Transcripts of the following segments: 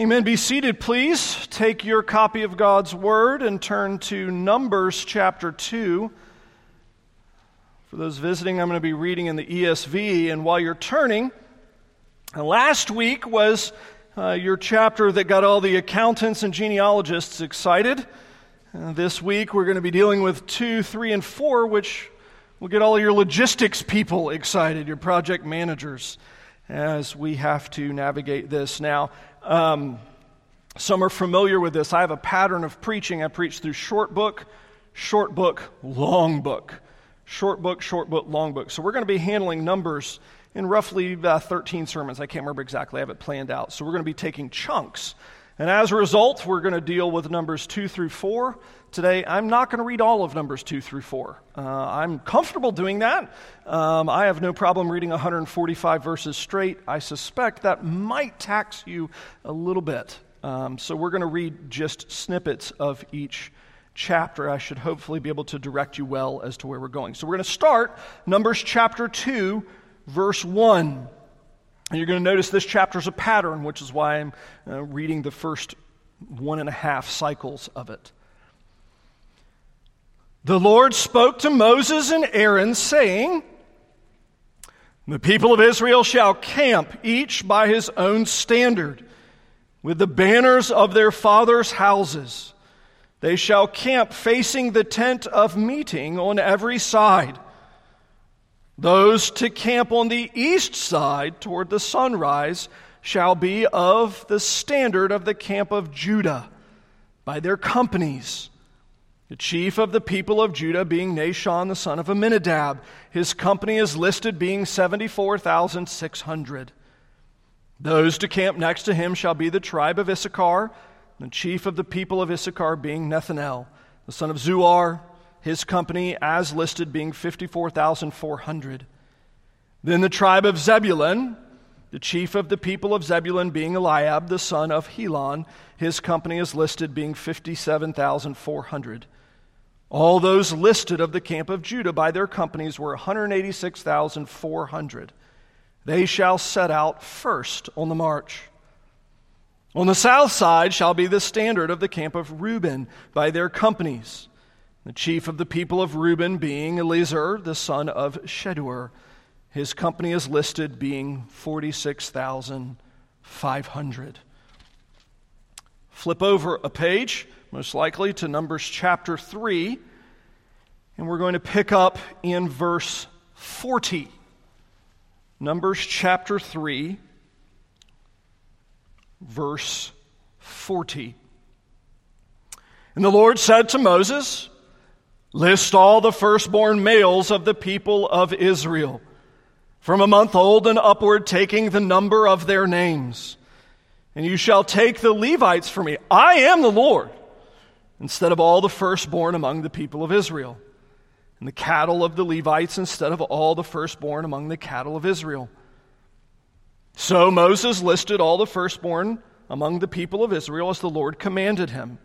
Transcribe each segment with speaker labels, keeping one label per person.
Speaker 1: Amen. Be seated, please. Take your copy of God's Word and turn to Numbers chapter 2. For those visiting, I'm going to be reading in the ESV. And while you're turning, last week was uh, your chapter that got all the accountants and genealogists excited. Uh, this week, we're going to be dealing with 2, 3, and 4, which will get all your logistics people excited, your project managers, as we have to navigate this. Now, um, some are familiar with this. I have a pattern of preaching. I preach through short book, short book, long book. Short book, short book, long book. So we're going to be handling numbers in roughly uh, 13 sermons. I can't remember exactly. I have it planned out. So we're going to be taking chunks. And as a result, we're going to deal with numbers 2 through 4. Today, I'm not going to read all of numbers 2 through 4. Uh, I'm comfortable doing that. Um, I have no problem reading 145 verses straight. I suspect that might tax you a little bit. Um, so we're going to read just snippets of each chapter, I should hopefully be able to direct you well as to where we're going. So we're going to start Numbers chapter 2, verse 1. And you're going to notice this chapter is a pattern, which is why I'm uh, reading the first one and a half cycles of it. The Lord spoke to Moses and Aaron, saying, The people of Israel shall camp, each by his own standard, with the banners of their fathers' houses. They shall camp facing the tent of meeting on every side. Those to camp on the east side toward the sunrise shall be of the standard of the camp of Judah by their companies. The chief of the people of Judah being Nahshon the son of Amminadab. His company is listed being 74,600. Those to camp next to him shall be the tribe of Issachar the chief of the people of Issachar being Nethanel, the son of Zuar, his company as listed being 54,400. Then the tribe of Zebulun, the chief of the people of Zebulun being Eliab, the son of Helon, his company is listed being 57,400. All those listed of the camp of Judah by their companies were 186,400. They shall set out first on the march. On the south side shall be the standard of the camp of Reuben by their companies. The chief of the people of Reuben being Elizur, the son of Shedeur. His company is listed being 46,500. Flip over a page, most likely to Numbers chapter 3, and we're going to pick up in verse 40. Numbers chapter 3 verse 40. And the Lord said to Moses, List all the firstborn males of the people of Israel, from a month old and upward, taking the number of their names. And you shall take the Levites for me. I am the Lord, instead of all the firstborn among the people of Israel, and the cattle of the Levites instead of all the firstborn among the cattle of Israel. So Moses listed all the firstborn among the people of Israel as the Lord commanded him.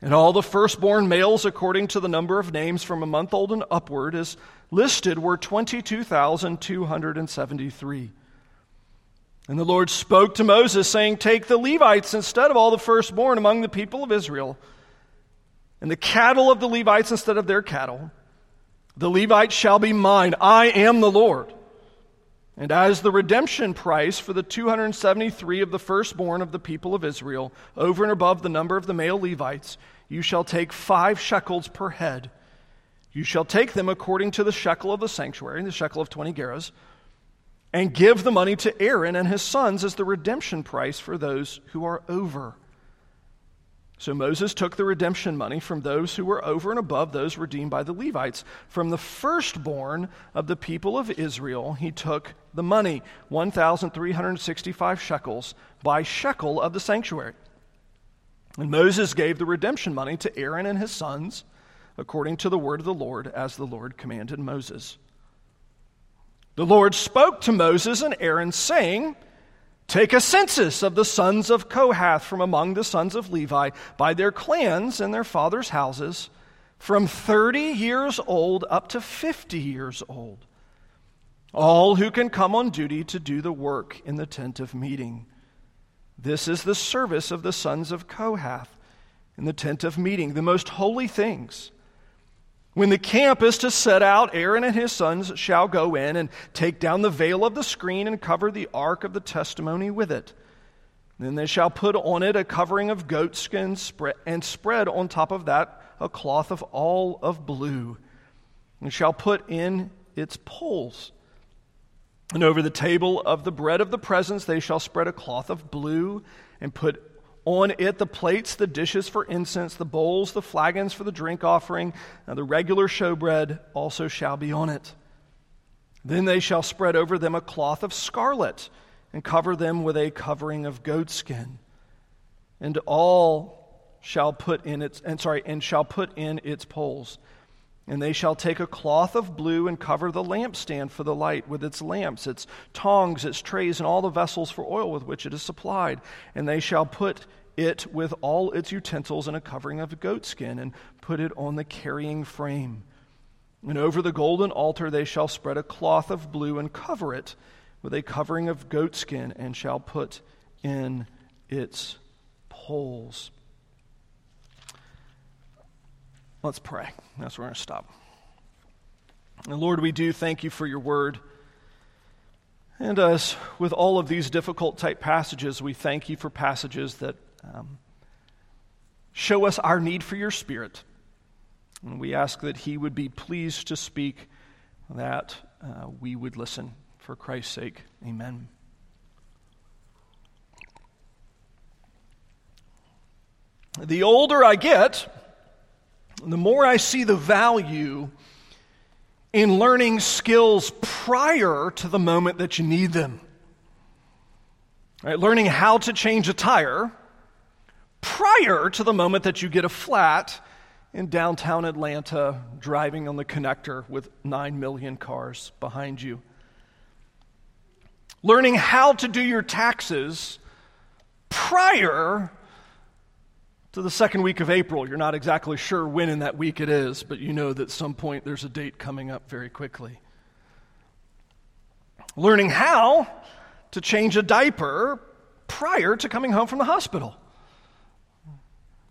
Speaker 1: And all the firstborn males, according to the number of names from a month old and upward, as listed were 22,273. And the Lord spoke to Moses, saying, Take the Levites instead of all the firstborn among the people of Israel, and the cattle of the Levites instead of their cattle. The Levites shall be mine. I am the Lord. And as the redemption price for the 273 of the firstborn of the people of Israel, over and above the number of the male Levites, you shall take five shekels per head. You shall take them according to the shekel of the sanctuary, the shekel of 20 gerahs, and give the money to Aaron and his sons as the redemption price for those who are over. So Moses took the redemption money from those who were over and above those redeemed by the Levites. From the firstborn of the people of Israel, he took the money, 1,365 shekels, by shekel of the sanctuary. And Moses gave the redemption money to Aaron and his sons, according to the word of the Lord, as the Lord commanded Moses. The Lord spoke to Moses and Aaron, saying, Take a census of the sons of Kohath from among the sons of Levi by their clans and their fathers' houses, from 30 years old up to 50 years old. All who can come on duty to do the work in the tent of meeting. This is the service of the sons of Kohath in the tent of meeting, the most holy things. When the camp is to set out, Aaron and his sons shall go in and take down the veil of the screen and cover the ark of the testimony with it. Then they shall put on it a covering of goatskin and spread on top of that a cloth of all of blue, and shall put in its poles. And over the table of the bread of the presence they shall spread a cloth of blue, and put on it the plates, the dishes for incense, the bowls, the flagons for the drink offering, and the regular showbread also shall be on it. Then they shall spread over them a cloth of scarlet, and cover them with a covering of goatskin. And all shall put in its and sorry, and shall put in its poles. And they shall take a cloth of blue and cover the lampstand for the light with its lamps, its tongs, its trays, and all the vessels for oil with which it is supplied. And they shall put it with all its utensils in a covering of goatskin and put it on the carrying frame. And over the golden altar they shall spread a cloth of blue and cover it with a covering of goatskin and shall put in its poles. Let's pray. That's where we're going to stop. And Lord, we do thank you for your word. And as with all of these difficult type passages, we thank you for passages that um, show us our need for your spirit. And we ask that he would be pleased to speak, that uh, we would listen for Christ's sake. Amen. The older I get, the more I see the value in learning skills prior to the moment that you need them. Right, learning how to change a tire prior to the moment that you get a flat in downtown Atlanta driving on the connector with 9 million cars behind you. Learning how to do your taxes prior to the second week of April. You're not exactly sure when in that week it is, but you know that at some point there's a date coming up very quickly. Learning how to change a diaper prior to coming home from the hospital.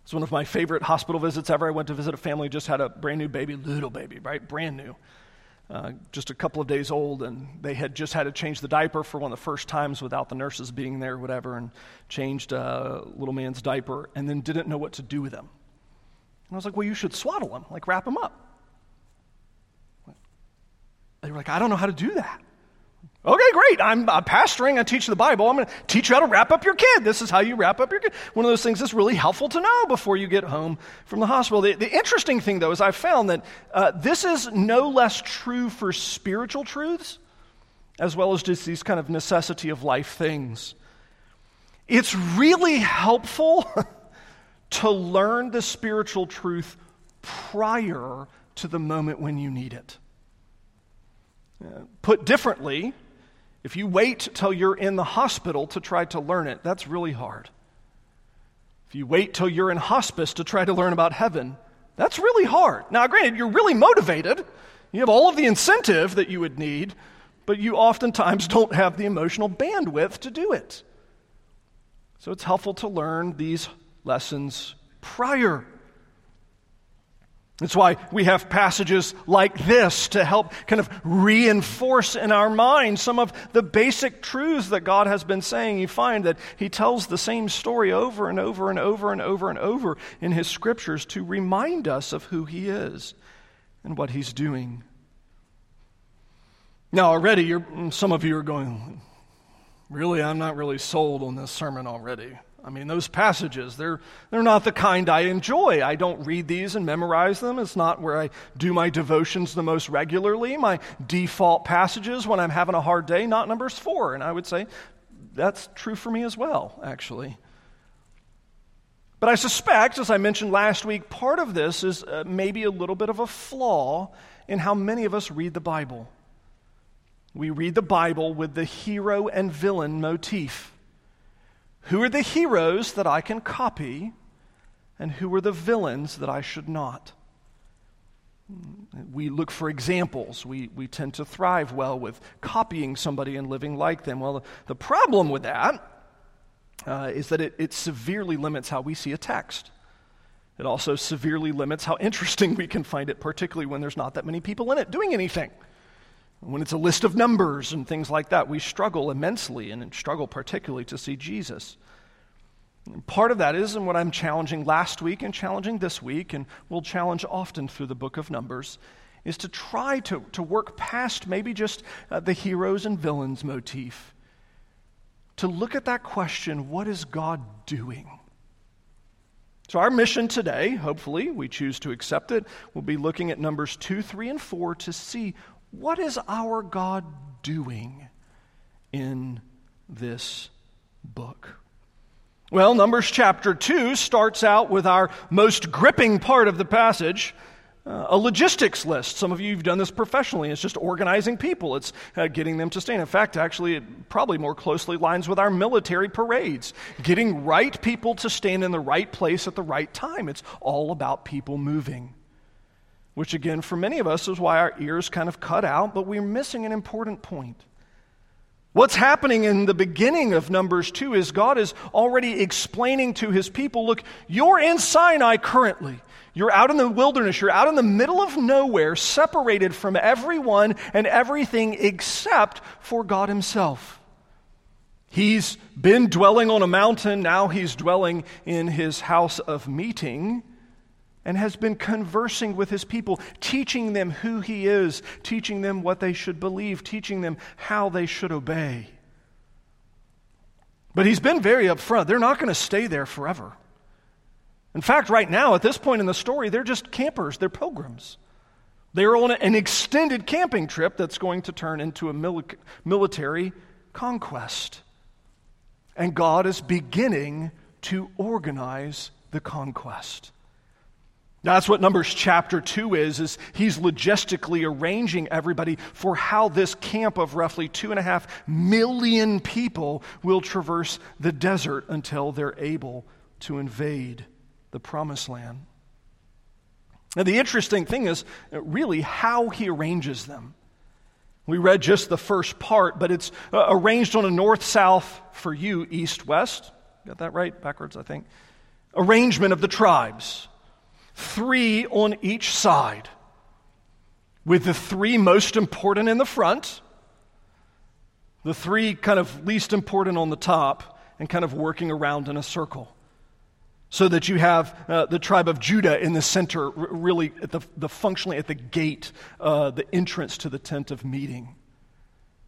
Speaker 1: It's one of my favorite hospital visits ever. I went to visit a family just had a brand new baby, little baby, right? Brand new. Uh, just a couple of days old, and they had just had to change the diaper for one of the first times without the nurses being there, whatever, and changed uh, little man's diaper, and then didn't know what to do with him. And I was like, "Well, you should swaddle him, like wrap him up." They were like, "I don't know how to do that." Okay, great. I'm, I'm pastoring. I teach the Bible. I'm going to teach you how to wrap up your kid. This is how you wrap up your kid. One of those things that's really helpful to know before you get home from the hospital. The, the interesting thing, though, is I've found that uh, this is no less true for spiritual truths as well as just these kind of necessity of life things. It's really helpful to learn the spiritual truth prior to the moment when you need it. Uh, put differently, if you wait till you're in the hospital to try to learn it, that's really hard. If you wait till you're in hospice to try to learn about heaven, that's really hard. Now, granted, you're really motivated. You have all of the incentive that you would need, but you oftentimes don't have the emotional bandwidth to do it. So it's helpful to learn these lessons prior. That's why we have passages like this to help kind of reinforce in our mind some of the basic truths that God has been saying. You find that He tells the same story over and over and over and over and over in His scriptures to remind us of who He is and what He's doing. Now, already, some of you are going, Really, I'm not really sold on this sermon already. I mean, those passages, they're, they're not the kind I enjoy. I don't read these and memorize them. It's not where I do my devotions the most regularly. My default passages when I'm having a hard day, not Numbers 4. And I would say that's true for me as well, actually. But I suspect, as I mentioned last week, part of this is uh, maybe a little bit of a flaw in how many of us read the Bible. We read the Bible with the hero and villain motif. Who are the heroes that I can copy, and who are the villains that I should not? We look for examples. We, we tend to thrive well with copying somebody and living like them. Well, the, the problem with that uh, is that it, it severely limits how we see a text. It also severely limits how interesting we can find it, particularly when there's not that many people in it doing anything. When it's a list of numbers and things like that, we struggle immensely and struggle particularly to see Jesus. And part of that is, and what I'm challenging last week and challenging this week, and will challenge often through the book of Numbers, is to try to, to work past maybe just uh, the heroes and villains motif. To look at that question what is God doing? So, our mission today, hopefully, we choose to accept it, we'll be looking at Numbers 2, 3, and 4 to see what is our God doing in this book. Well, Numbers chapter 2 starts out with our most gripping part of the passage. Uh, a logistics list. Some of you have done this professionally. It's just organizing people, it's uh, getting them to stand. In fact, actually, it probably more closely lines with our military parades, getting right people to stand in the right place at the right time. It's all about people moving. Which, again, for many of us is why our ears kind of cut out, but we're missing an important point. What's happening in the beginning of Numbers 2 is God is already explaining to his people look, you're in Sinai currently. You're out in the wilderness. You're out in the middle of nowhere, separated from everyone and everything except for God Himself. He's been dwelling on a mountain. Now he's dwelling in his house of meeting and has been conversing with his people, teaching them who he is, teaching them what they should believe, teaching them how they should obey. But he's been very upfront. They're not going to stay there forever. In fact, right now, at this point in the story, they're just campers, they're pilgrims. They're on an extended camping trip that's going to turn into a military conquest. And God is beginning to organize the conquest. That's what Numbers chapter 2 is, is he's logistically arranging everybody for how this camp of roughly two and a half million people will traverse the desert until they're able to invade the promised land. Now, the interesting thing is really how he arranges them. We read just the first part, but it's uh, arranged on a north south for you, east west. Got that right? Backwards, I think. Arrangement of the tribes three on each side, with the three most important in the front, the three kind of least important on the top, and kind of working around in a circle. So that you have uh, the tribe of Judah in the center, really at the, the functionally at the gate, uh, the entrance to the tent of meeting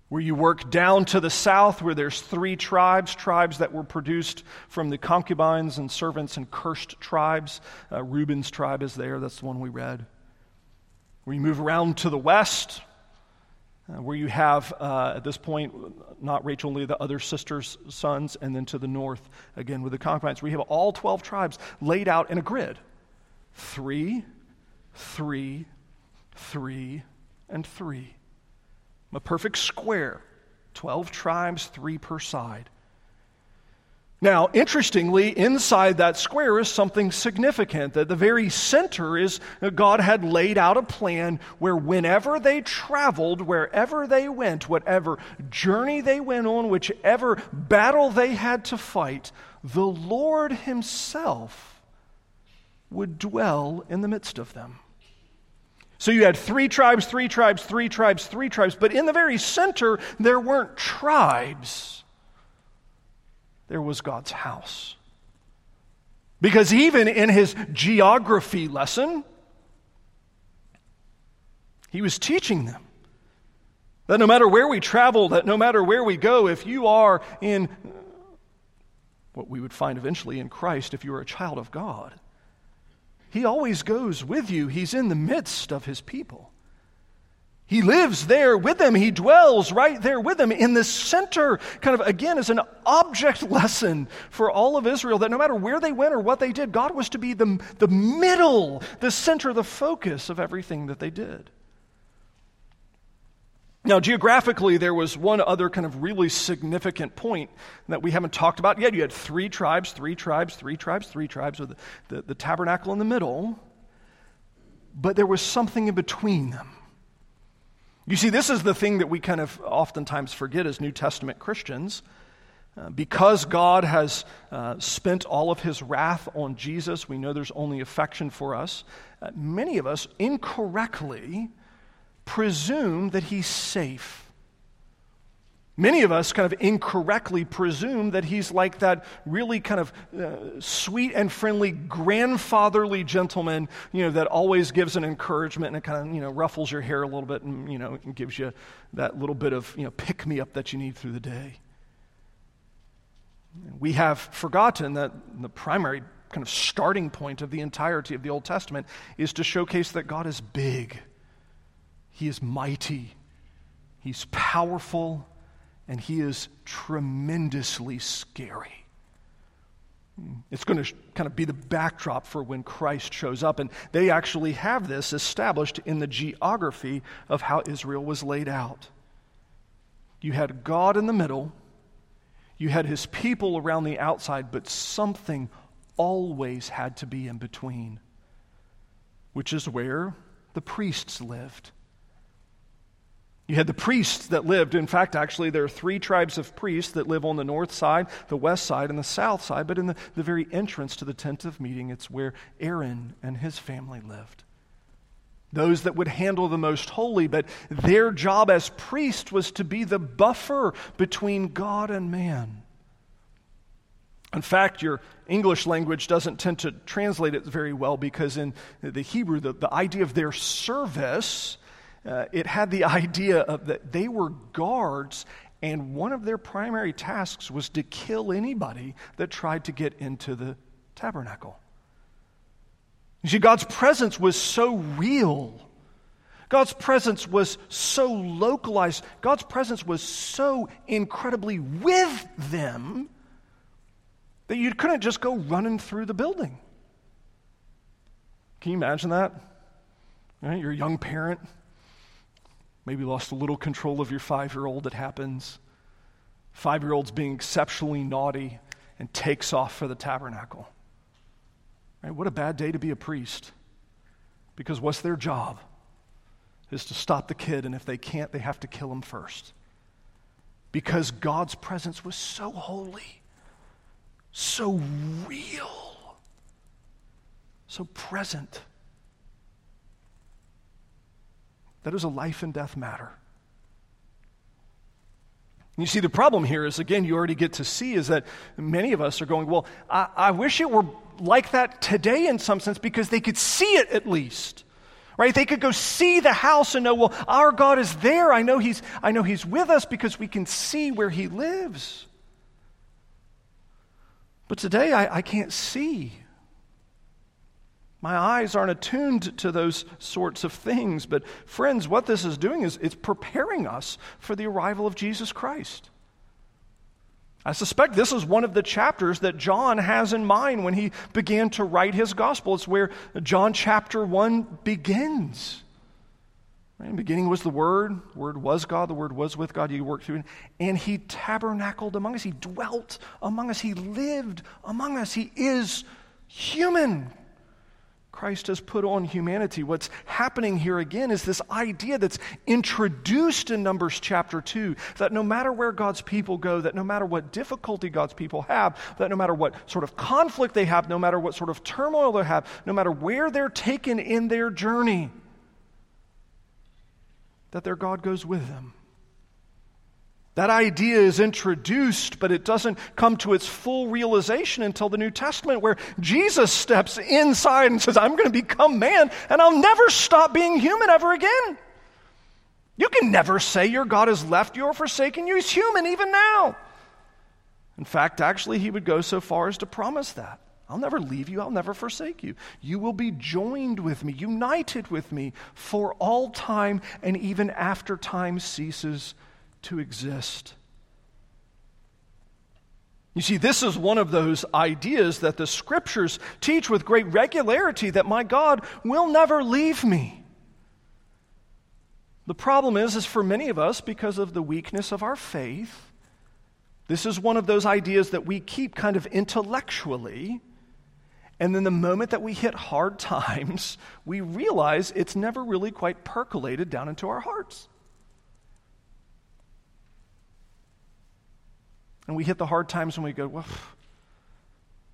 Speaker 1: where you work down to the south, where there's three tribes, tribes that were produced from the concubines and servants and cursed tribes. Uh, Reuben's tribe is there, that's the one we read. Where you move around to the west, uh, where you have, uh, at this point, not Rachel, only the other sisters' sons, and then to the north, again, with the concubines, you have all 12 tribes laid out in a grid three, three, three, and three a perfect square 12 tribes, three per side. Now, interestingly, inside that square is something significant. That the very center is God had laid out a plan where whenever they traveled, wherever they went, whatever journey they went on, whichever battle they had to fight, the Lord Himself would dwell in the midst of them. So you had three tribes, three tribes, three tribes, three tribes, but in the very center, there weren't tribes. There was God's house. Because even in his geography lesson, he was teaching them that no matter where we travel, that no matter where we go, if you are in what we would find eventually in Christ, if you are a child of God, he always goes with you, He's in the midst of His people. He lives there with them. He dwells right there with them in the center, kind of again, as an object lesson for all of Israel that no matter where they went or what they did, God was to be the, the middle, the center, the focus of everything that they did. Now, geographically, there was one other kind of really significant point that we haven't talked about yet. You had three tribes, three tribes, three tribes, three tribes, with the, the, the tabernacle in the middle, but there was something in between them. You see, this is the thing that we kind of oftentimes forget as New Testament Christians Uh, because God has uh, spent all of his wrath on Jesus, we know there's only affection for us. Uh, many of us incorrectly presume that he's safe. Many of us kind of incorrectly presume that he's like that really kind of uh, sweet and friendly grandfatherly gentleman, you know, that always gives an encouragement and it kind of, you know, ruffles your hair a little bit and, you know, gives you that little bit of, you know, pick me up that you need through the day. We have forgotten that the primary kind of starting point of the entirety of the Old Testament is to showcase that God is big, He is mighty, He's powerful and he is tremendously scary. It's going to kind of be the backdrop for when Christ shows up. And they actually have this established in the geography of how Israel was laid out. You had God in the middle, you had his people around the outside, but something always had to be in between, which is where the priests lived. You had the priests that lived. In fact, actually, there are three tribes of priests that live on the north side, the west side, and the south side. But in the, the very entrance to the tent of meeting, it's where Aaron and his family lived. Those that would handle the most holy, but their job as priest was to be the buffer between God and man. In fact, your English language doesn't tend to translate it very well because in the Hebrew, the, the idea of their service uh, it had the idea of that they were guards, and one of their primary tasks was to kill anybody that tried to get into the tabernacle. You see, God's presence was so real. God's presence was so localized. God's presence was so incredibly with them that you couldn't just go running through the building. Can you imagine that? You're a young parent Maybe lost a little control of your five year old, it happens. Five year old's being exceptionally naughty and takes off for the tabernacle. Right? What a bad day to be a priest. Because what's their job? Is to stop the kid, and if they can't, they have to kill him first. Because God's presence was so holy, so real, so present. That is a life and death matter. You see, the problem here is, again, you already get to see is that many of us are going, well, I, I wish it were like that today in some sense because they could see it at least. Right? They could go see the house and know well our god is there. I know he's i know he's with us because we can see where he lives. But today i, I can't see my eyes aren't attuned to those sorts of things. But, friends, what this is doing is it's preparing us for the arrival of Jesus Christ. I suspect this is one of the chapters that John has in mind when he began to write his gospel. It's where John chapter 1 begins. In the beginning was the Word, the Word was God, the Word was with God, He worked through and He tabernacled among us. He dwelt among us. He lived among us. He is human. Christ has put on humanity. What's happening here again is this idea that's introduced in Numbers chapter 2 that no matter where God's people go, that no matter what difficulty God's people have, that no matter what sort of conflict they have, no matter what sort of turmoil they have, no matter where they're taken in their journey, that their God goes with them. That idea is introduced, but it doesn't come to its full realization until the New Testament, where Jesus steps inside and says, I'm going to become man, and I'll never stop being human ever again. You can never say your God has left you or forsaken you. He's human even now. In fact, actually, he would go so far as to promise that. I'll never leave you. I'll never forsake you. You will be joined with me, united with me for all time and even after time ceases to exist. You see, this is one of those ideas that the scriptures teach with great regularity that my God will never leave me. The problem is, is for many of us, because of the weakness of our faith, this is one of those ideas that we keep kind of intellectually. And then the moment that we hit hard times, we realize it's never really quite percolated down into our hearts. And we hit the hard times and we go, well,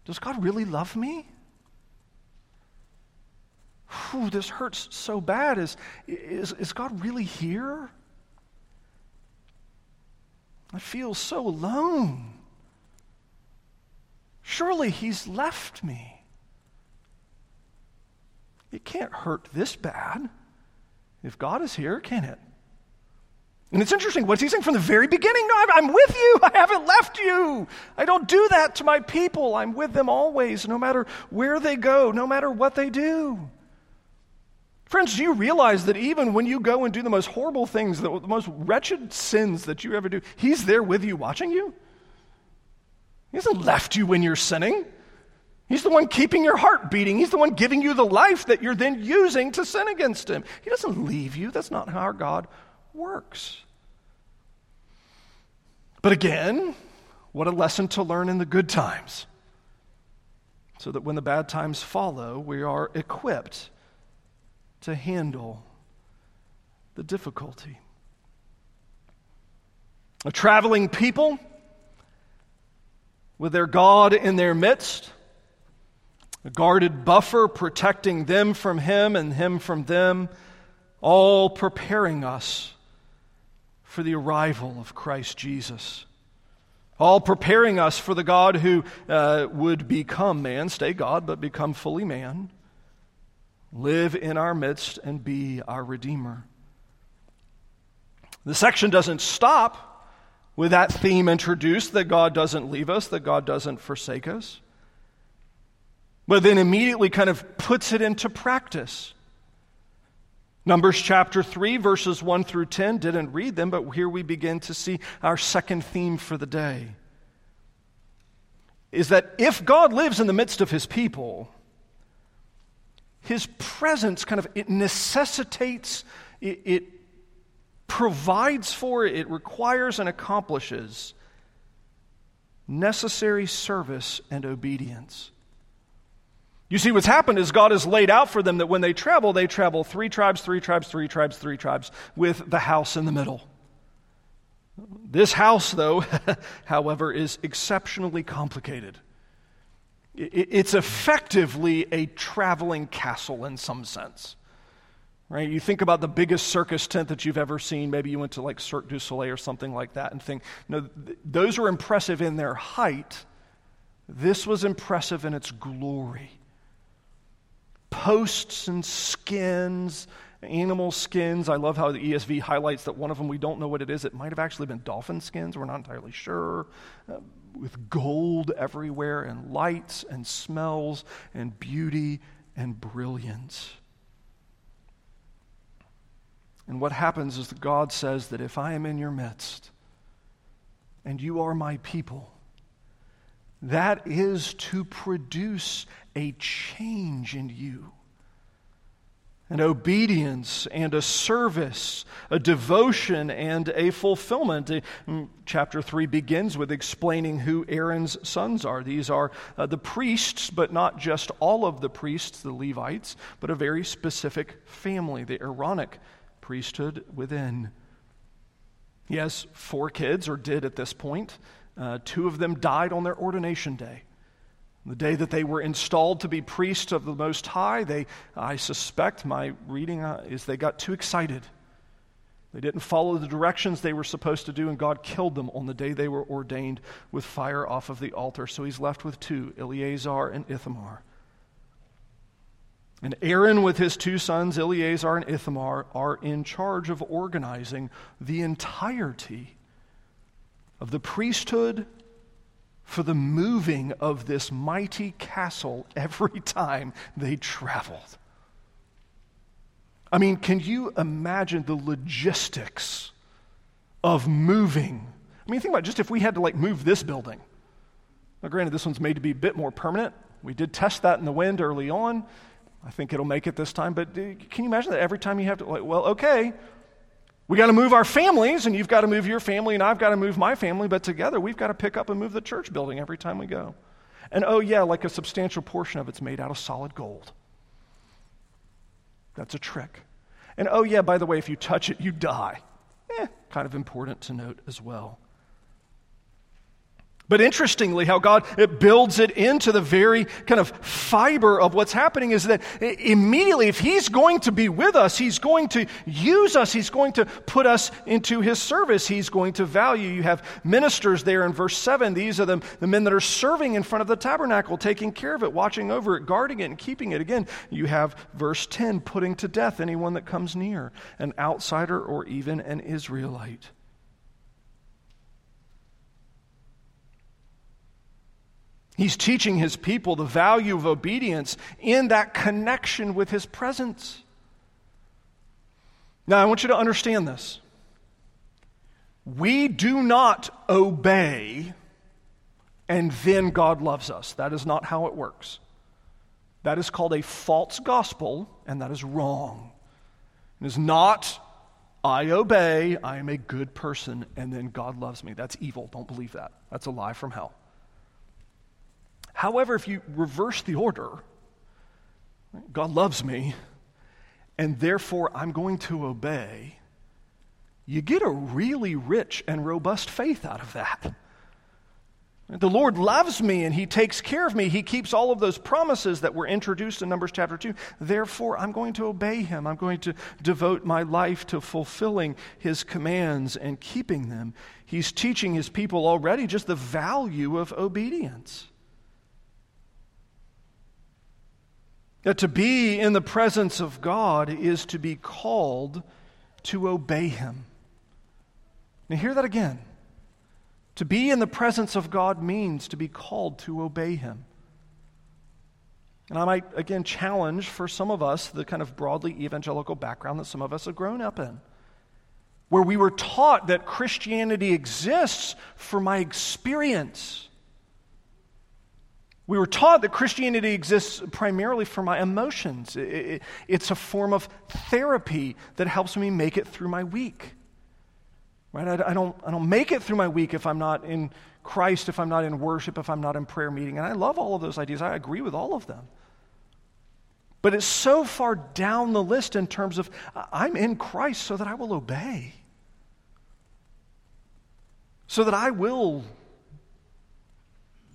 Speaker 1: does God really love me? Whew, this hurts so bad. Is, is, is God really here? I feel so alone. Surely He's left me. It can't hurt this bad. If God is here, can it? And it's interesting. What's he saying from the very beginning? No, I'm, with you. I haven't left you. I don't do that to my people. I'm with them always, no matter where they go, no matter what they do. Friends, do you realize that even when you go and do the most horrible things, the, most wretched sins that you ever do, He's there with you watching you? He hasn't left you when you're sinning. He's the one keeping your heart beating. He's the one giving you the life that you're then using to sin against Him. He doesn't leave you. That's not how our God works. But again, what a lesson to learn in the good times. So that when the bad times follow, we are equipped to handle the difficulty. A traveling people with their God in their midst, a guarded buffer protecting them from Him and Him from them, all preparing us for the arrival of Christ Jesus. All preparing us for the God who uh, would become man, stay God, but become fully man live in our midst and be our Redeemer. The section doesn't stop with that theme introduced that God doesn't leave us, that God doesn't forsake us, but then immediately kind of puts it into practice. Numbers chapter 3, verses 1 through 10, didn't read them, but here we begin to see our second theme for the day. Is that if God lives in the midst of his people, his presence kind of it necessitates it, it provides for it requires and accomplishes necessary service and obedience you see what's happened is god has laid out for them that when they travel they travel three tribes three tribes three tribes three tribes with the house in the middle this house though however is exceptionally complicated it's effectively a traveling castle in some sense. Right? You think about the biggest circus tent that you've ever seen. Maybe you went to like Cirque du Soleil or something like that and think, no, th- those are impressive in their height. This was impressive in its glory. Posts and skins, animal skins. I love how the ESV highlights that one of them, we don't know what it is. It might have actually been dolphin skins. We're not entirely sure. Uh, with gold everywhere, and lights and smells and beauty and brilliance. And what happens is that God says that if I am in your midst and you are my people, that is to produce a change in you an obedience and a service, a devotion and a fulfillment. Mm, chapter 3 begins with explaining who Aaron's sons are. These are uh, the priests, but not just all of the priests, the Levites, but a very specific family, the Aaronic priesthood within. He has four kids, or did at this point. Uh, two of them died on their ordination day. The day that they were installed to be priests of the Most High, they, I suspect, my reading uh, is they got too excited. They didn't follow the directions they were supposed to do, and God killed them on the day they were ordained with fire off of the altar. So he's left with two Eleazar and Ithamar. And Aaron, with his two sons, Eleazar and Ithamar, are in charge of organizing the entirety of the priesthood for the moving of this mighty castle every time they traveled. I mean, can you imagine the logistics of moving? I mean, think about just if we had to like move this building. Now, granted, this one's made to be a bit more permanent. We did test that in the wind early on. I think it'll make it this time. But uh, can you imagine that every time you have to, like, well, okay, we got to move our families, and you've got to move your family, and I've got to move my family, but together we've got to pick up and move the church building every time we go. And oh, yeah, like a substantial portion of it's made out of solid gold. That's a trick. And oh, yeah, by the way, if you touch it, you die. Eh, kind of important to note as well. But interestingly, how God it builds it into the very kind of fiber of what's happening is that immediately, if He's going to be with us, He's going to use us, He's going to put us into His service, He's going to value. You have ministers there in verse 7. These are the, the men that are serving in front of the tabernacle, taking care of it, watching over it, guarding it, and keeping it. Again, you have verse 10 putting to death anyone that comes near, an outsider or even an Israelite. He's teaching his people the value of obedience in that connection with his presence. Now, I want you to understand this. We do not obey and then God loves us. That is not how it works. That is called a false gospel, and that is wrong. It is not, I obey, I am a good person, and then God loves me. That's evil. Don't believe that. That's a lie from hell. However, if you reverse the order, God loves me, and therefore I'm going to obey, you get a really rich and robust faith out of that. The Lord loves me and He takes care of me. He keeps all of those promises that were introduced in Numbers chapter 2. Therefore, I'm going to obey Him. I'm going to devote my life to fulfilling His commands and keeping them. He's teaching His people already just the value of obedience. That to be in the presence of God is to be called to obey Him. Now, hear that again. To be in the presence of God means to be called to obey Him. And I might, again, challenge for some of us the kind of broadly evangelical background that some of us have grown up in, where we were taught that Christianity exists for my experience. We were taught that Christianity exists primarily for my emotions. it's a form of therapy that helps me make it through my week. Right? I, don't, I don't make it through my week if I'm not in Christ, if I'm not in worship, if I'm not in prayer meeting. And I love all of those ideas. I agree with all of them. But it's so far down the list in terms of I'm in Christ so that I will obey, so that I will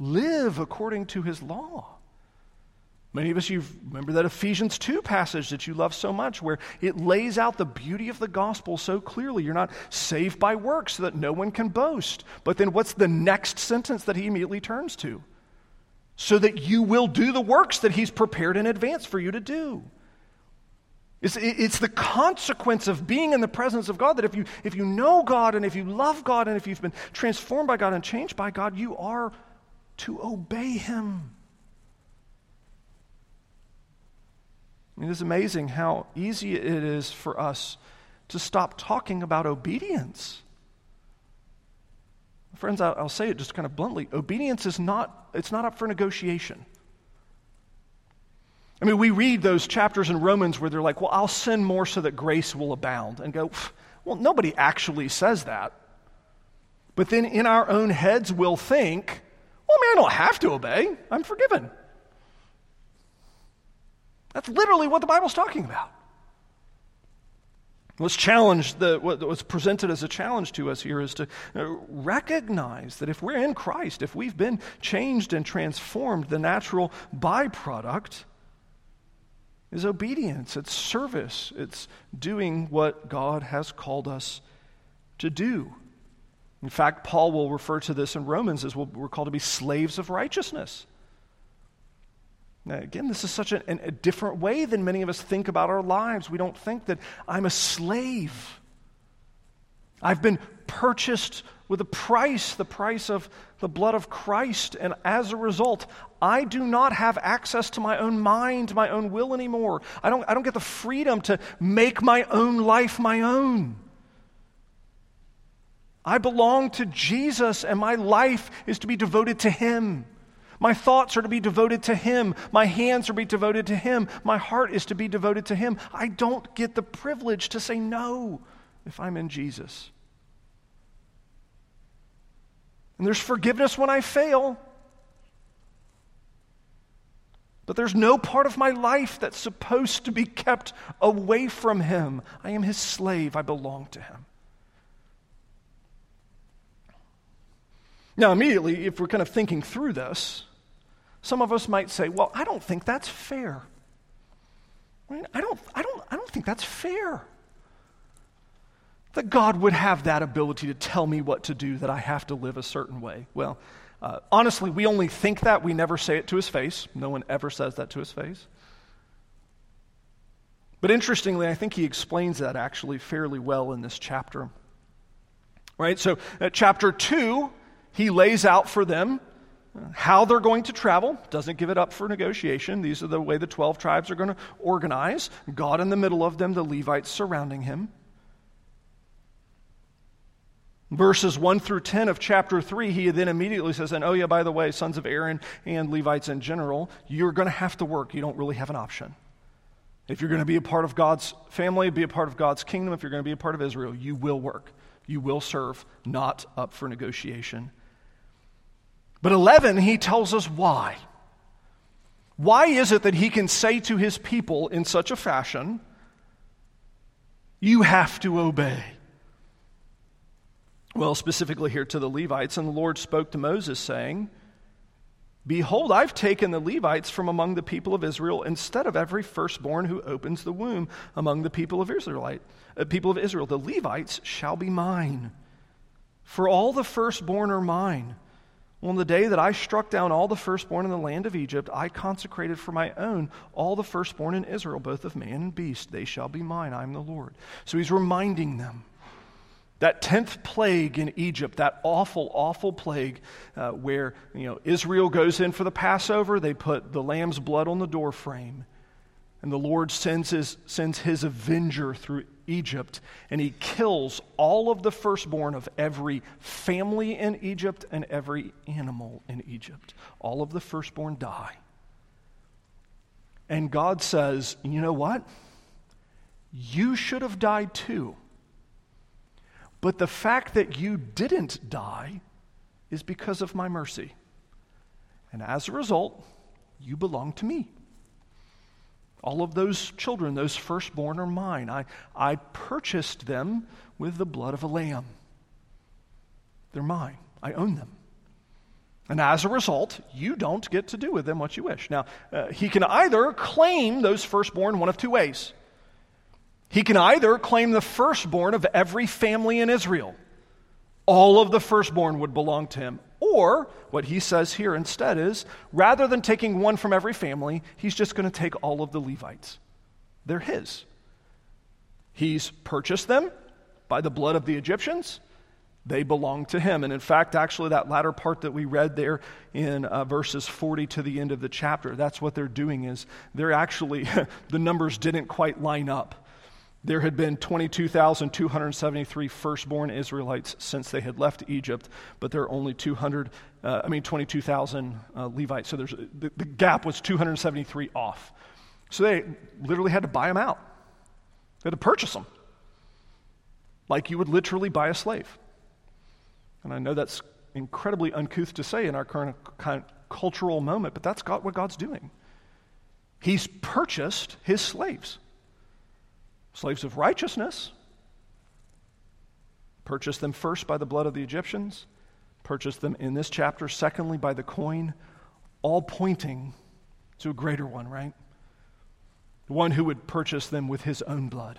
Speaker 1: live according to his law. Many of us, you remember that Ephesians 2 passage that you love so much, where it lays out the beauty of the gospel so clearly. You're not saved by works so that no one can boast. But then what's the next sentence that he immediately turns to? So that you will do the works that he's prepared in advance for you to do. It's, it's the consequence of being in the presence of God that if you, if you know God and if you love God and if you've been transformed by God and changed by God, you are to obey him. It is amazing how easy it is for us to stop talking about obedience. Friends, I'll say it just kind of bluntly. Obedience is not, it's not up for negotiation. I mean, we read those chapters in Romans where they're like, well, I'll sin more so that grace will abound. And go, well, nobody actually says that. But then in our own heads, we'll think, well, I mean, I don't have to obey. I'm forgiven. That's literally what the Bible's talking about. What's challenged, the, what's presented as a challenge to us here is to uh, recognize that if we're in Christ, if we've been changed and transformed, the natural byproduct is obedience, it's service, it's doing what God has called us to do. In fact, Paul will refer to this in Romans as we're called to be slaves of righteousness. Now, again, this is such a, a different way than many of us think about our lives. We don't think that I'm a slave. I've been purchased with a price, the price of the blood of Christ. And as a result, I do not have access to my own mind, my own will anymore. I don't, I don't get the freedom to make my own life my own. I belong to Jesus, and my life is to be devoted to Him. My thoughts are to be devoted to Him. My hands are to be devoted to Him. My heart is to be devoted to Him. I don't get the privilege to say no if I'm in Jesus. And there's forgiveness when I fail. But there's no part of my life that's supposed to be kept away from Him. I am His slave, I belong to Him. Now, immediately, if we're kind of thinking through this, some of us might say, well, I don't think that's fair. Right? I, don't, I, don't, I don't think that's fair. That God would have that ability to tell me what to do, that I have to live a certain way. Well, uh, honestly, we only think that. We never say it to his face. No one ever says that to his face. But interestingly, I think he explains that actually fairly well in this chapter. Right? So, at chapter 2, he lays out for them how they're going to travel. Doesn't give it up for negotiation. These are the way the 12 tribes are going to organize. God in the middle of them, the Levites surrounding him. Verses 1 through 10 of chapter 3, he then immediately says, and oh, yeah, by the way, sons of Aaron and Levites in general, you're going to have to work. You don't really have an option. If you're going to be a part of God's family, be a part of God's kingdom, if you're going to be a part of Israel, you will work. You will serve, not up for negotiation. But 11, he tells us why. Why is it that he can say to his people in such a fashion, You have to obey? Well, specifically here to the Levites, and the Lord spoke to Moses, saying, Behold, I've taken the Levites from among the people of Israel instead of every firstborn who opens the womb among the people of Israelite, uh, people of Israel. The Levites shall be mine. For all the firstborn are mine. On the day that I struck down all the firstborn in the land of Egypt, I consecrated for my own all the firstborn in Israel, both of man and beast. They shall be mine. I am the Lord. So he's reminding them that 10th plague in Egypt, that awful, awful plague uh, where you know, Israel goes in for the Passover, they put the lamb's blood on the doorframe. And the Lord sends his, sends his avenger through Egypt, and he kills all of the firstborn of every family in Egypt and every animal in Egypt. All of the firstborn die. And God says, You know what? You should have died too. But the fact that you didn't die is because of my mercy. And as a result, you belong to me. All of those children, those firstborn, are mine. I, I purchased them with the blood of a lamb. They're mine. I own them. And as a result, you don't get to do with them what you wish. Now, uh, he can either claim those firstborn one of two ways. He can either claim the firstborn of every family in Israel, all of the firstborn would belong to him. Or, what he says here instead is, rather than taking one from every family, he's just going to take all of the Levites. They're his. He's purchased them by the blood of the Egyptians. They belong to him. And in fact, actually, that latter part that we read there in uh, verses 40 to the end of the chapter, that's what they're doing is they're actually, the numbers didn't quite line up. There had been 22,273 firstborn Israelites since they had left Egypt, but there are only 200, uh, I mean, 22,000 uh, Levites. So there's, the, the gap was 273 off. So they literally had to buy them out, they had to purchase them, like you would literally buy a slave. And I know that's incredibly uncouth to say in our current kind of cultural moment, but that's God, what God's doing. He's purchased his slaves slaves of righteousness. Purchased them first by the blood of the Egyptians, purchased them in this chapter, secondly by the coin, all pointing to a greater one, right? The one who would purchase them with his own blood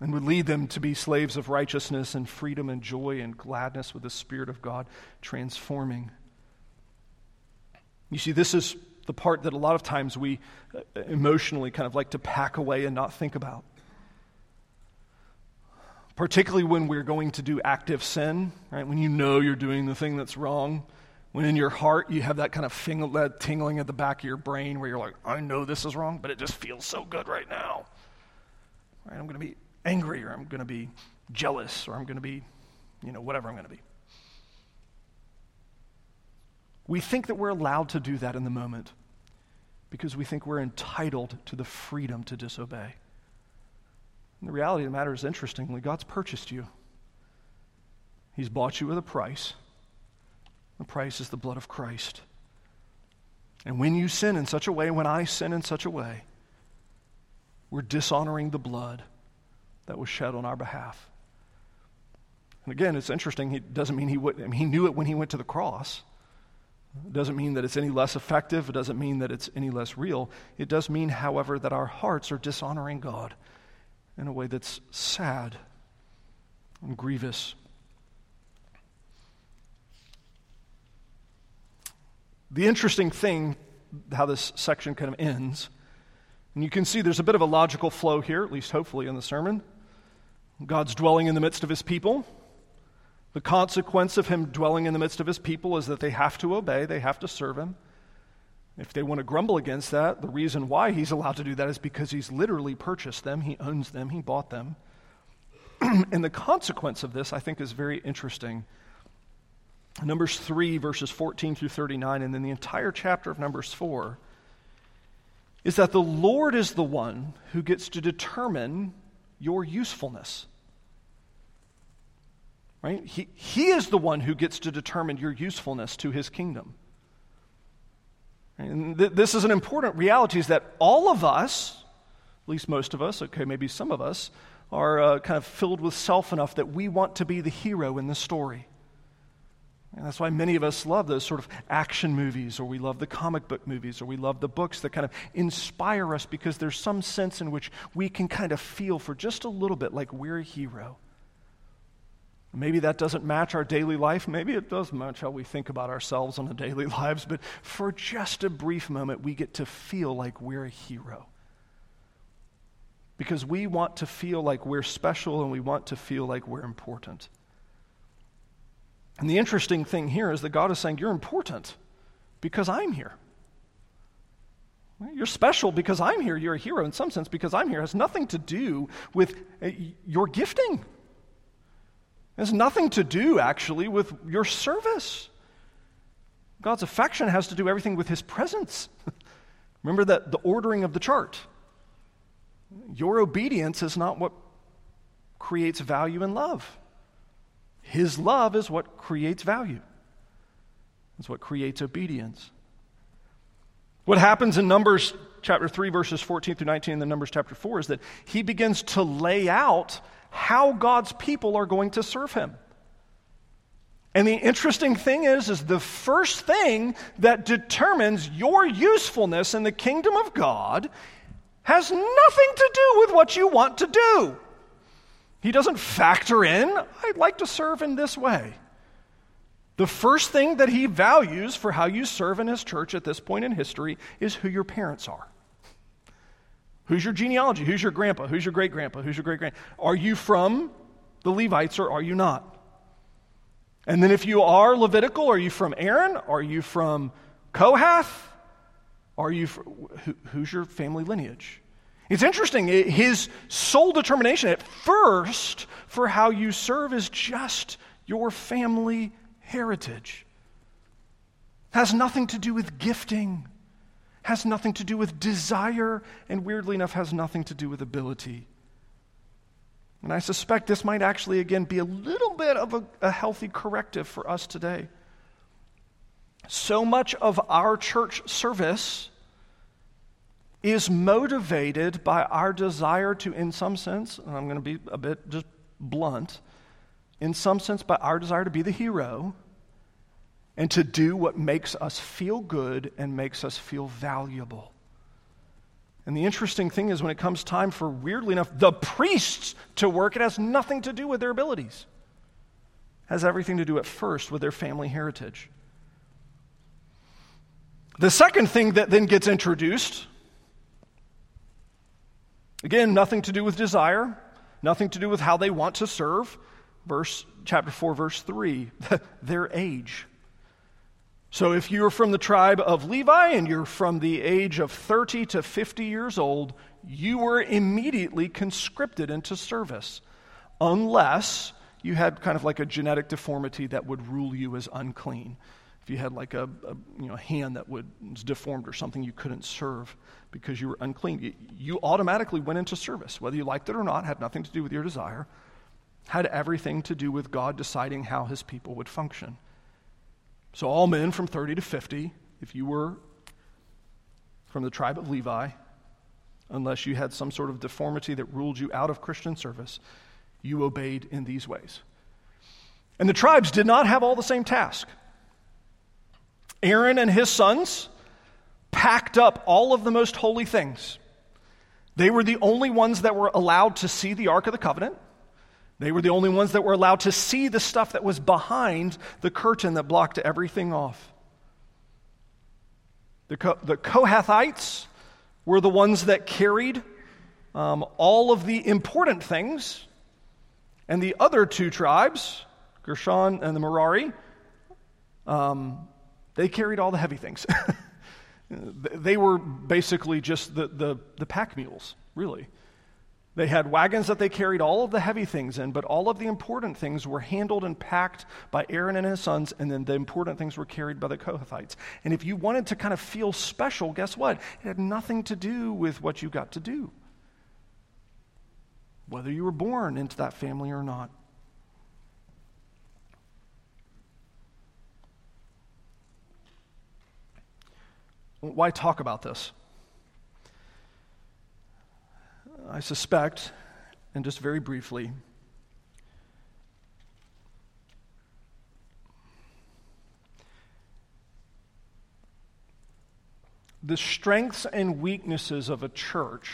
Speaker 1: and would lead them to be slaves of righteousness and freedom and joy and gladness with the Spirit of God transforming. You see, this is the part that a lot of times we uh, emotionally kind of like to pack away and not think about. Particularly when we're going to do active sin, right? When you know you're doing the thing that's wrong. When in your heart you have that kind of that tingling at the back of your brain where you're like, I know this is wrong, but it just feels so good right now. Right? I'm going to be angry or I'm going to be jealous or I'm going to be, you know, whatever I'm going to be. We think that we're allowed to do that in the moment because we think we're entitled to the freedom to disobey. And the reality of the matter is, interestingly, God's purchased you. He's bought you with a price. The price is the blood of Christ. And when you sin in such a way, when I sin in such a way, we're dishonoring the blood that was shed on our behalf. And again, it's interesting. He doesn't mean he would, I mean, he knew it when he went to the cross. It doesn't mean that it's any less effective. It doesn't mean that it's any less real. It does mean, however, that our hearts are dishonoring God in a way that's sad and grievous. The interesting thing, how this section kind of ends, and you can see there's a bit of a logical flow here, at least hopefully in the sermon. God's dwelling in the midst of his people. The consequence of him dwelling in the midst of his people is that they have to obey, they have to serve him. If they want to grumble against that, the reason why he's allowed to do that is because he's literally purchased them, he owns them, he bought them. and the consequence of this, I think, is very interesting. Numbers 3, verses 14 through 39, and then the entire chapter of Numbers 4, is that the Lord is the one who gets to determine your usefulness. Right? He, he is the one who gets to determine your usefulness to his kingdom. And th- this is an important reality is that all of us, at least most of us, okay, maybe some of us, are uh, kind of filled with self enough that we want to be the hero in the story. And that's why many of us love those sort of action movies, or we love the comic book movies, or we love the books that kind of inspire us because there's some sense in which we can kind of feel for just a little bit like we're a hero. Maybe that doesn't match our daily life. Maybe it does match how we think about ourselves on the daily lives. But for just a brief moment, we get to feel like we're a hero. Because we want to feel like we're special and we want to feel like we're important. And the interesting thing here is that God is saying, You're important because I'm here. You're special because I'm here. You're a hero in some sense because I'm here. It has nothing to do with uh, your gifting. Has nothing to do, actually, with your service. God's affection has to do everything with his presence. Remember that the ordering of the chart. Your obedience is not what creates value and love. His love is what creates value. It's what creates obedience. What happens in Numbers chapter 3, verses 14 through 19, and then Numbers chapter 4 is that he begins to lay out how God's people are going to serve him. And the interesting thing is is the first thing that determines your usefulness in the kingdom of God has nothing to do with what you want to do. He doesn't factor in, I'd like to serve in this way. The first thing that he values for how you serve in his church at this point in history is who your parents are. Who's your genealogy? Who's your grandpa? Who's your great grandpa? Who's your great grand? Are you from the Levites or are you not? And then if you are Levitical, are you from Aaron? Are you from Kohath? Are you who, who's your family lineage? It's interesting. His sole determination at first for how you serve is just your family heritage. Has nothing to do with gifting has nothing to do with desire, and weirdly enough, has nothing to do with ability. And I suspect this might actually, again, be a little bit of a, a healthy corrective for us today. So much of our church service is motivated by our desire to, in some sense, and I'm going to be a bit just blunt, in some sense, by our desire to be the hero and to do what makes us feel good and makes us feel valuable. And the interesting thing is, when it comes time for, weirdly enough, the priests to work, it has nothing to do with their abilities. It has everything to do at first with their family heritage. The second thing that then gets introduced, again, nothing to do with desire, nothing to do with how they want to serve. Verse chapter 4, verse 3, their age. So if you're from the tribe of Levi and you're from the age of 30 to 50 years old, you were immediately conscripted into service, unless you had kind of like a genetic deformity that would rule you as unclean. If you had like a, a you know, hand that would, was deformed or something, you couldn't serve because you were unclean. You, you automatically went into service, whether you liked it or not, had nothing to do with your desire, had everything to do with God deciding how his people would function. So, all men from 30 to 50, if you were from the tribe of Levi, unless you had some sort of deformity that ruled you out of Christian service, you obeyed in these ways. And the tribes did not have all the same task. Aaron and his sons packed up all of the most holy things. They were the only ones that were allowed to see the Ark of the Covenant. They were the only ones that were allowed to see the stuff that was behind the curtain that blocked everything off. The, Co- the Kohathites were the ones that carried um, all of the important things, and the other two tribes, Gershon and the Merari, um, they carried all the heavy things. they were basically just the, the, the pack mules, really. They had wagons that they carried all of the heavy things in, but all of the important things were handled and packed by Aaron and his sons, and then the important things were carried by the Kohathites. And if you wanted to kind of feel special, guess what? It had nothing to do with what you got to do, whether you were born into that family or not. Why talk about this? I suspect, and just very briefly, the strengths and weaknesses of a church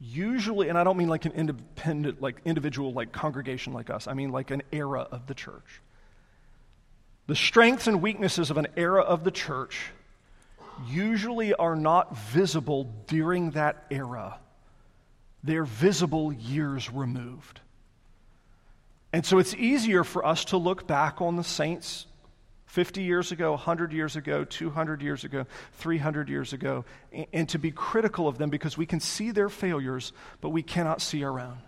Speaker 1: usually and i don't mean like an independent like individual like congregation like us i mean like an era of the church. The strengths and weaknesses of an era of the church usually are not visible during that era they're visible years removed. And so it's easier for us to look back on the saints 50 years ago, 100 years ago, 200 years ago, 300 years ago, and to be critical of them because we can see their failures, but we cannot see our own.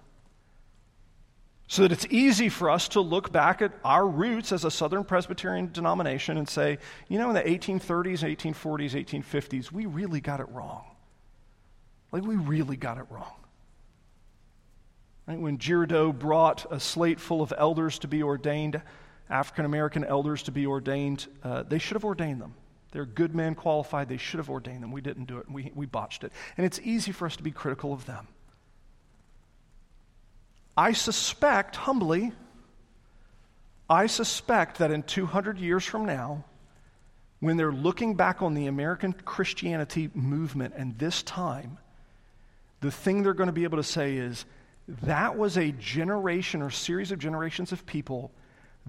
Speaker 1: So that it's easy for us to look back at our roots as a Southern Presbyterian denomination and say, you know, in the 1830s, 1840s, 1850s, we really got it wrong. Like, we really got it wrong. When Girardeau brought a slate full of elders to be ordained, African American elders to be ordained, uh, they should have ordained them. They're good men, qualified. They should have ordained them. We didn't do it, we, we botched it. And it's easy for us to be critical of them. I suspect, humbly, I suspect that in 200 years from now, when they're looking back on the American Christianity movement and this time, the thing they're going to be able to say is that was a generation or series of generations of people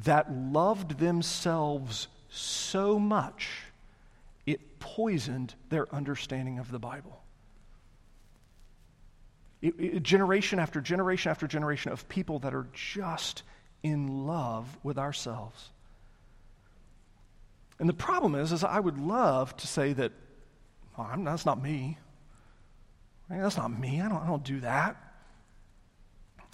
Speaker 1: that loved themselves so much it poisoned their understanding of the Bible. It, it, generation after generation after generation of people that are just in love with ourselves. And the problem is, is I would love to say that oh, that's not me. That's not me. I don't, I don't do that.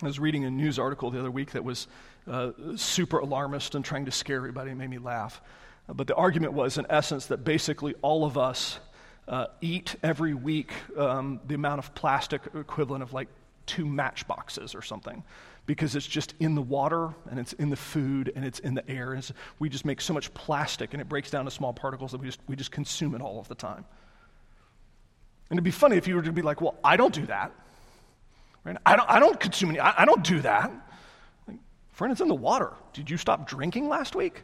Speaker 1: I was reading a news article the other week that was uh, super alarmist and trying to scare everybody. It made me laugh. Uh, but the argument was, in essence, that basically all of us uh, eat every week um, the amount of plastic equivalent of like two matchboxes or something because it's just in the water and it's in the food and it's in the air. We just make so much plastic and it breaks down to small particles that we just, we just consume it all of the time. And it'd be funny if you were to be like, well, I don't do that. Right? I, don't, I don't consume any, I, I don't do that. Like, friend, it's in the water. Did you stop drinking last week?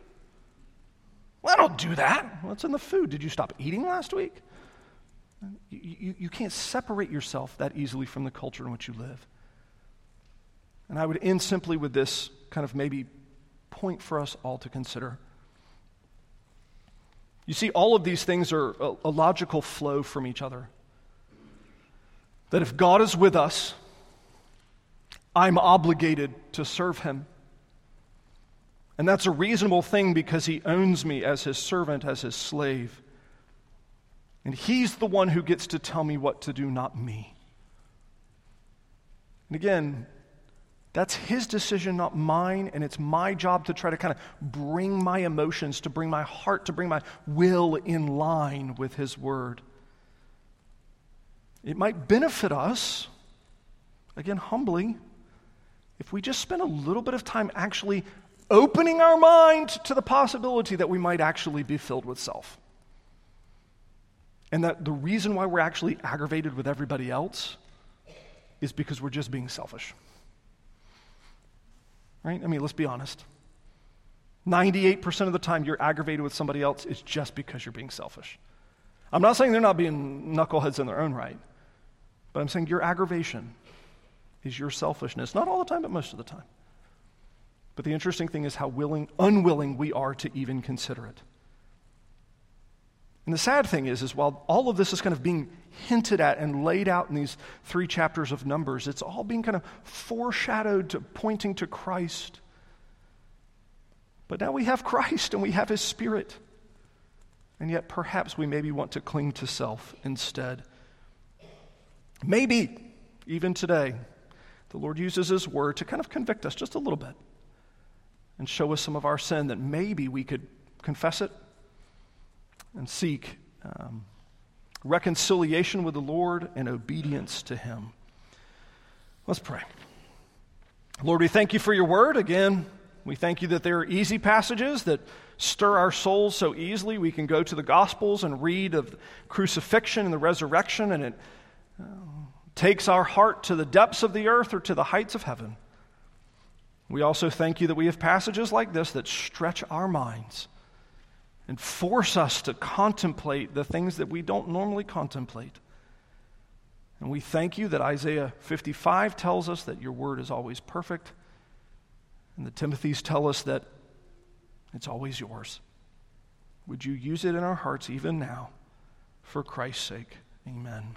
Speaker 1: Well, I don't do that. Well, in the food. Did you stop eating last week? You, you, you can't separate yourself that easily from the culture in which you live. And I would end simply with this kind of maybe point for us all to consider. You see, all of these things are a logical flow from each other. That if God is with us, I'm obligated to serve him. And that's a reasonable thing because he owns me as his servant, as his slave. And he's the one who gets to tell me what to do, not me. And again, that's his decision, not mine, and it's my job to try to kind of bring my emotions, to bring my heart, to bring my will in line with his word. It might benefit us, again, humbly, if we just spend a little bit of time actually opening our mind to the possibility that we might actually be filled with self. And that the reason why we're actually aggravated with everybody else is because we're just being selfish. Right? I mean, let's be honest. 98% of the time you're aggravated with somebody else is just because you're being selfish. I'm not saying they're not being knuckleheads in their own right, but I'm saying your aggravation is your selfishness. Not all the time, but most of the time. But the interesting thing is how willing, unwilling we are to even consider it. And the sad thing is, is while all of this is kind of being hinted at and laid out in these three chapters of Numbers, it's all being kind of foreshadowed to pointing to Christ. But now we have Christ and we have His Spirit. And yet perhaps we maybe want to cling to self instead. Maybe, even today, the Lord uses His Word to kind of convict us just a little bit and show us some of our sin that maybe we could confess it and seek um, reconciliation with the Lord and obedience to Him. Let's pray. Lord, we thank you for your word. Again, we thank you that there are easy passages that stir our souls so easily. We can go to the Gospels and read of crucifixion and the resurrection, and it uh, takes our heart to the depths of the earth or to the heights of heaven. We also thank you that we have passages like this that stretch our minds and force us to contemplate the things that we don't normally contemplate. And we thank you that Isaiah 55 tells us that your word is always perfect, and the Timothy's tell us that it's always yours. Would you use it in our hearts even now for Christ's sake? Amen.